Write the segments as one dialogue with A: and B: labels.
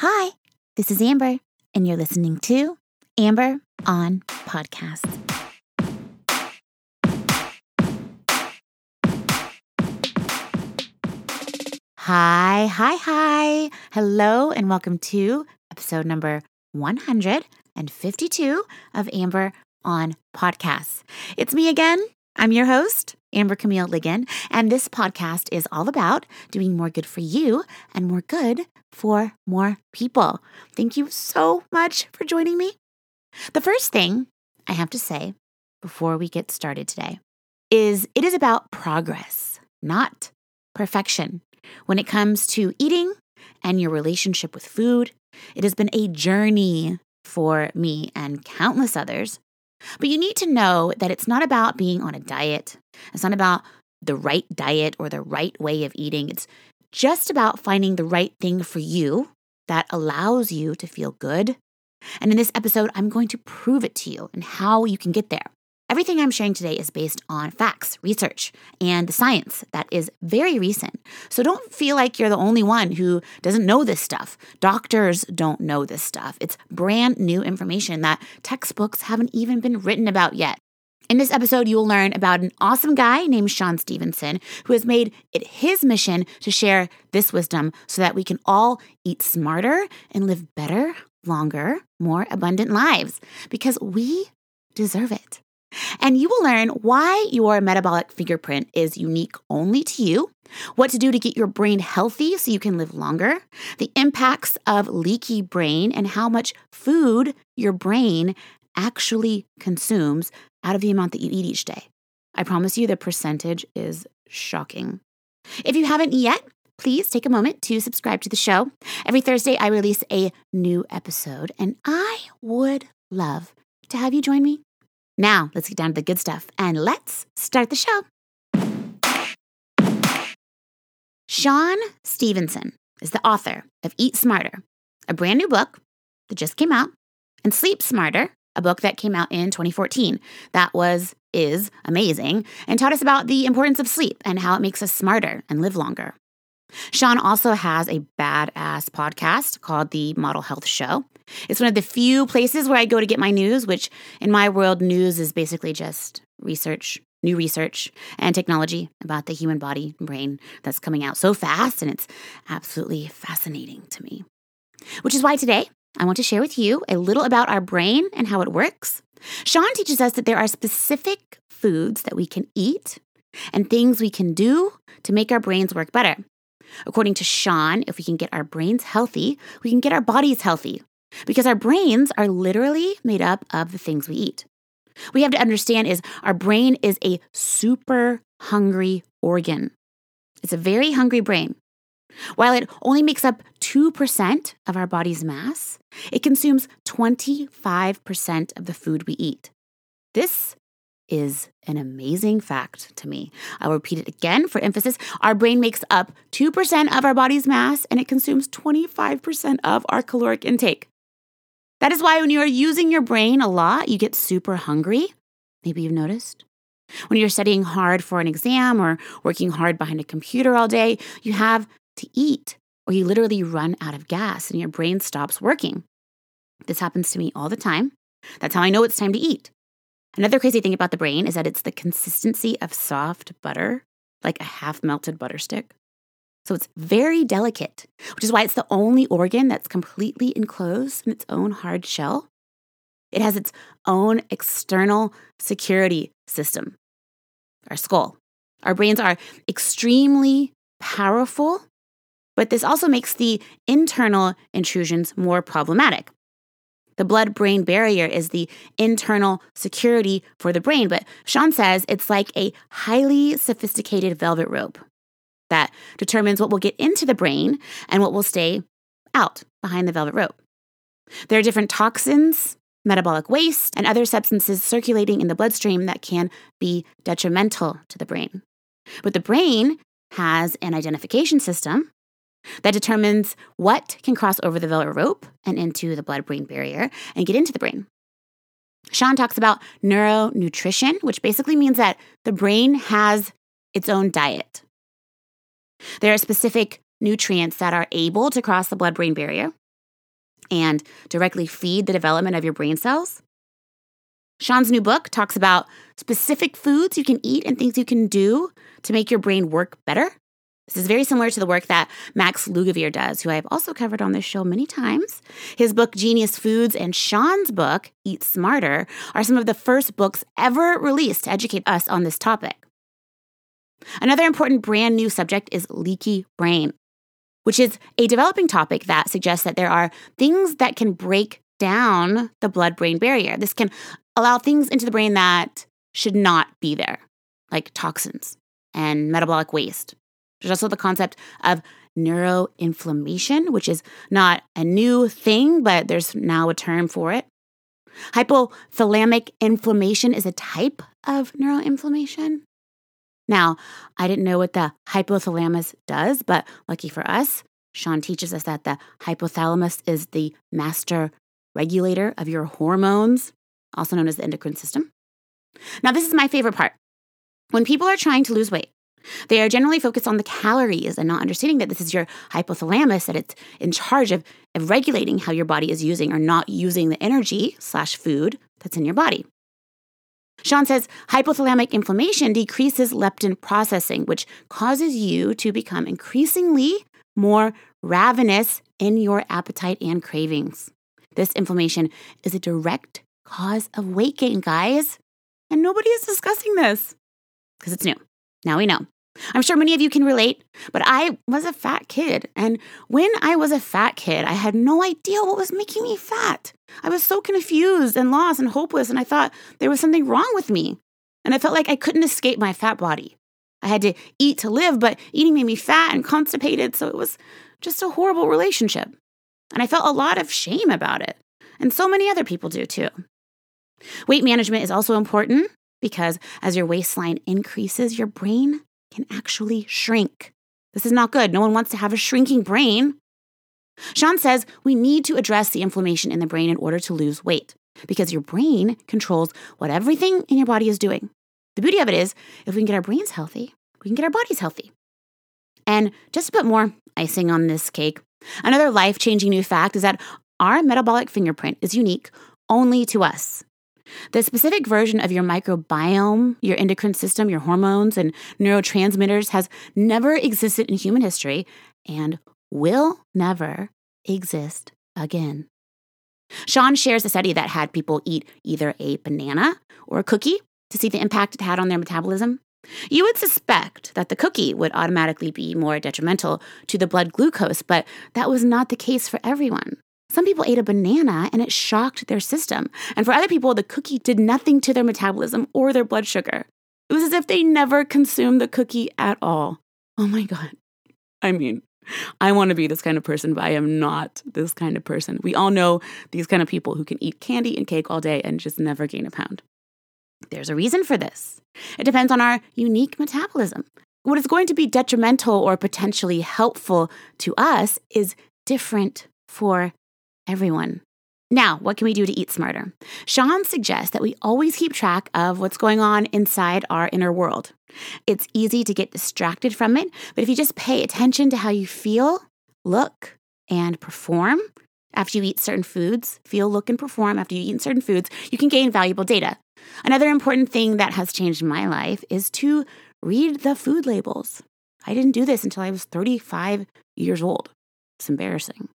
A: Hi, this is Amber, and you're listening to Amber on Podcast. Hi, hi, hi. Hello, and welcome to episode number 152 of Amber on Podcasts. It's me again. I'm your host, Amber Camille Ligon, and this podcast is all about doing more good for you and more good for more people. Thank you so much for joining me. The first thing I have to say before we get started today is it is about progress, not perfection. When it comes to eating and your relationship with food, it has been a journey for me and countless others. But you need to know that it's not about being on a diet. It's not about the right diet or the right way of eating. It's just about finding the right thing for you that allows you to feel good. And in this episode, I'm going to prove it to you and how you can get there. Everything I'm sharing today is based on facts, research, and the science that is very recent. So don't feel like you're the only one who doesn't know this stuff. Doctors don't know this stuff. It's brand new information that textbooks haven't even been written about yet. In this episode, you will learn about an awesome guy named Shawn Stevenson who has made it his mission to share this wisdom so that we can all eat smarter and live better, longer, more abundant lives because we deserve it. And you will learn why your metabolic fingerprint is unique only to you, what to do to get your brain healthy so you can live longer, the impacts of leaky brain, and how much food your brain actually consumes out of the amount that you eat each day. I promise you the percentage is shocking. If you haven't yet, please take a moment to subscribe to the show. Every Thursday, I release a new episode, and I would love to have you join me. Now, let's get down to the good stuff and let's start the show. Shawn Stevenson is the author of Eat Smarter, a brand new book that just came out, and Sleep Smarter, a book that came out in 2014 that was is amazing and taught us about the importance of sleep and how it makes us smarter and live longer. Shawn also has a badass podcast called The Model Health Show. It's one of the few places where I go to get my news, which in my world, news is basically just research, new research, and technology about the human body and brain that's coming out so fast, and it's absolutely fascinating to me. Which is why today I want to share with you a little about our brain and how it works. Shawn teaches us that there are specific foods that we can eat and things we can do to make our brains work better. According to Shawn, if we can get our brains healthy, we can get our bodies healthy because our brains are literally made up of the things we eat. What we have to understand is our brain is a super hungry organ. It's a very hungry brain. While it only makes up 2% of our body's mass, it consumes 25% of the food we eat. This is an amazing fact to me. I'll repeat it again for emphasis. Our brain makes up 2% of our body's mass and it consumes 25% of our caloric intake. That is why when you are using your brain a lot, you get super hungry. Maybe you've noticed. When you're studying hard for an exam or working hard behind a computer all day, you have to eat or you literally run out of gas and your brain stops working. This happens to me all the time. That's how I know it's time to eat. Another crazy thing about the brain is that it's the consistency of soft butter, like a half melted butter stick. So it's very delicate, which is why it's the only organ that's completely enclosed in its own hard shell. It has its own external security system, our skull. Our brains are extremely powerful, but this also makes the internal intrusions more problematic. The blood brain barrier is the internal security for the brain, but Shawn says it's like a highly sophisticated velvet rope that determines what will get into the brain and what will stay out behind the velvet rope. There are different toxins, metabolic waste, and other substances circulating in the bloodstream that can be detrimental to the brain. But the brain has an identification system that determines what can cross over the velvet rope and into the blood brain barrier and get into the brain. Shawn talks about neuronutrition, which basically means that the brain has its own diet. There are specific nutrients that are able to cross the blood brain barrier, and directly feed the development of your brain cells. Shawn's new book talks about specific foods you can eat and things you can do to make your brain work better. This is very similar to the work that Max Lugavere does, who I have also covered on this show many times. His book, Genius Foods, and Shawn's book, Eat Smarter, are some of the first books ever released to educate us on this topic. Another important brand new subject is leaky brain, which is a developing topic that suggests that there are things that can break down the blood brain barrier. This can allow things into the brain that should not be there, like toxins and metabolic waste. There's also the concept of neuroinflammation, which is not a new thing, but there's now a term for it. Hypothalamic inflammation is a type of neuroinflammation. Now, I didn't know what the hypothalamus does, but lucky for us, Shawn teaches us that the hypothalamus is the master regulator of your hormones, also known as the endocrine system. Now, this is my favorite part. When people are trying to lose weight, they are generally focused on the calories and not understanding that this is your hypothalamus, that it's in charge of, of regulating how your body is using or not using the energy slash food that's in your body. Shawn says hypothalamic inflammation decreases leptin processing, which causes you to become increasingly more ravenous in your appetite and cravings. This inflammation is a direct cause of weight gain, guys. And nobody is discussing this because it's new. Now we know. I'm sure many of you can relate, but I was a fat kid. And when I was a fat kid, I had no idea what was making me fat. I was so confused and lost and hopeless, and I thought there was something wrong with me. And I felt like I couldn't escape my fat body. I had to eat to live, but eating made me fat and constipated, so it was just a horrible relationship. And I felt a lot of shame about it. And so many other people do too. Weight management is also important because as your waistline increases, your brain can actually shrink. This is not good. No one wants to have a shrinking brain. Shawn says we need to address the inflammation in the brain in order to lose weight because your brain controls what everything in your body is doing. The beauty of it is, if we can get our brains healthy, we can get our bodies healthy. And just to put more icing on this cake, another life changing new fact is that our metabolic fingerprint is unique only to us. The specific version of your microbiome, your endocrine system, your hormones, and neurotransmitters has never existed in human history and will never exist again. Shawn shares a study that had people eat either a banana or a cookie to see the impact it had on their metabolism. You would suspect that the cookie would automatically be more detrimental to the blood glucose, but that was not the case for everyone. Some people ate a banana and it shocked their system. And for other people, the cookie did nothing to their metabolism or their blood sugar. It was as if they never consumed the cookie at all. Oh my God. I mean, I want to be this kind of person, but I am not this kind of person. We all know these kind of people who can eat candy and cake all day and just never gain a pound. There's a reason for this. It depends on our unique metabolism. What is going to be detrimental or potentially helpful to us is different for everyone. Now, what can we do to eat smarter? Shawn suggests that we always keep track of what's going on inside our inner world. It's easy to get distracted from it, but if you just pay attention to how you feel, look, and perform after you eat certain foods, feel, look, and perform after you eat certain foods, you can gain valuable data. Another important thing that has changed my life is to read the food labels. I didn't do this until I was 35 years old. It's embarrassing.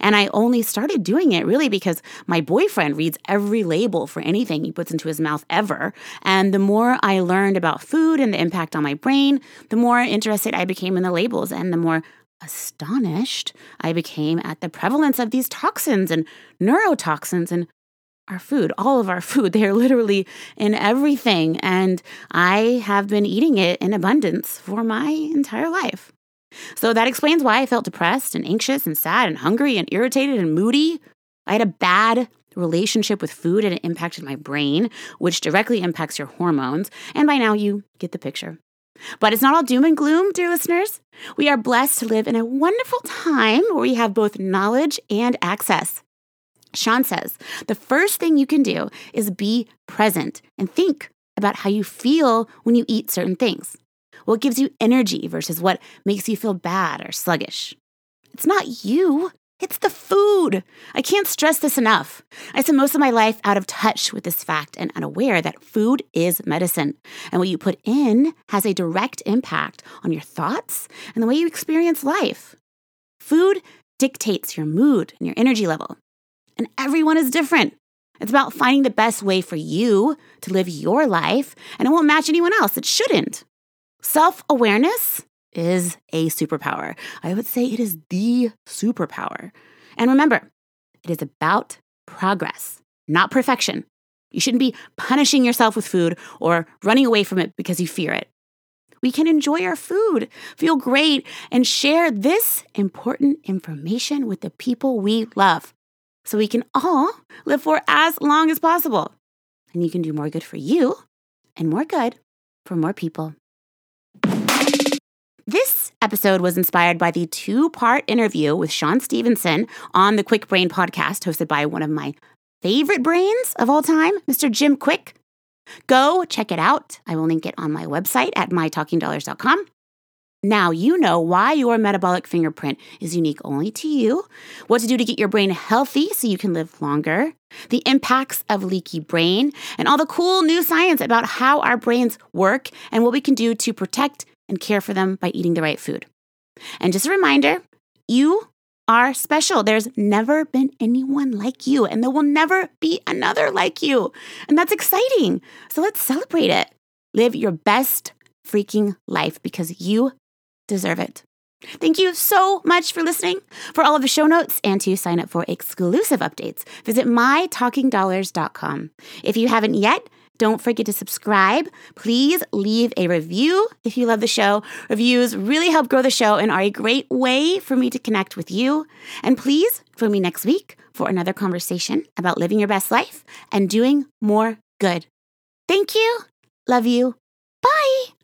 A: And I only started doing it really because my boyfriend reads every label for anything he puts into his mouth ever. And the more I learned about food and the impact on my brain, the more interested I became in the labels and the more astonished I became at the prevalence of these toxins and neurotoxins and our food, all of our food. They are literally in everything. And I have been eating it in abundance for my entire life. So that explains why I felt depressed and anxious and sad and hungry and irritated and moody. I had a bad relationship with food and it impacted my brain, which directly impacts your hormones. And by now you get the picture. But it's not all doom and gloom, dear listeners. We are blessed to live in a wonderful time where we have both knowledge and access. Shawn says the first thing you can do is be present and think about how you feel when you eat certain things what gives you energy versus what makes you feel bad or sluggish. It's not you, it's the food. I can't stress this enough. I spent most of my life out of touch with this fact and unaware that food is medicine. And what you put in has a direct impact on your thoughts and the way you experience life. Food dictates your mood and your energy level. And everyone is different. It's about finding the best way for you to live your life, and it won't match anyone else. It shouldn't. Self awareness is a superpower. I would say it is the superpower. And remember, it is about progress, not perfection. You shouldn't be punishing yourself with food or running away from it because you fear it. We can enjoy our food, feel great, and share this important information with the people we love so we can all live for as long as possible. And you can do more good for you and more good for more people. This episode was inspired by the two part interview with Shawn Stevenson on the Kwik Brain podcast, hosted by one of my favorite brains of all time, Mr. Jim Kwik. Go check it out. I will link it on my website at mytalkingdollars.com. Now you know why your metabolic fingerprint is unique only to you, what to do to get your brain healthy so you can live longer, the impacts of leaky brain, and all the cool new science about how our brains work and what we can do to protect and care for them by eating the right food. And just a reminder you are special. There's never been anyone like you, and there will never be another like you. And that's exciting. So let's celebrate it. Live your best freaking life because you deserve it. Thank you so much for listening. For all of the show notes and to sign up for exclusive updates, visit mytalkingdollars.com. If you haven't yet, don't forget to subscribe. Please leave a review if you love the show. Reviews really help grow the show and are a great way for me to connect with you. And please join me next week for another conversation about living your best life and doing more good. Thank you. Love you. Bye.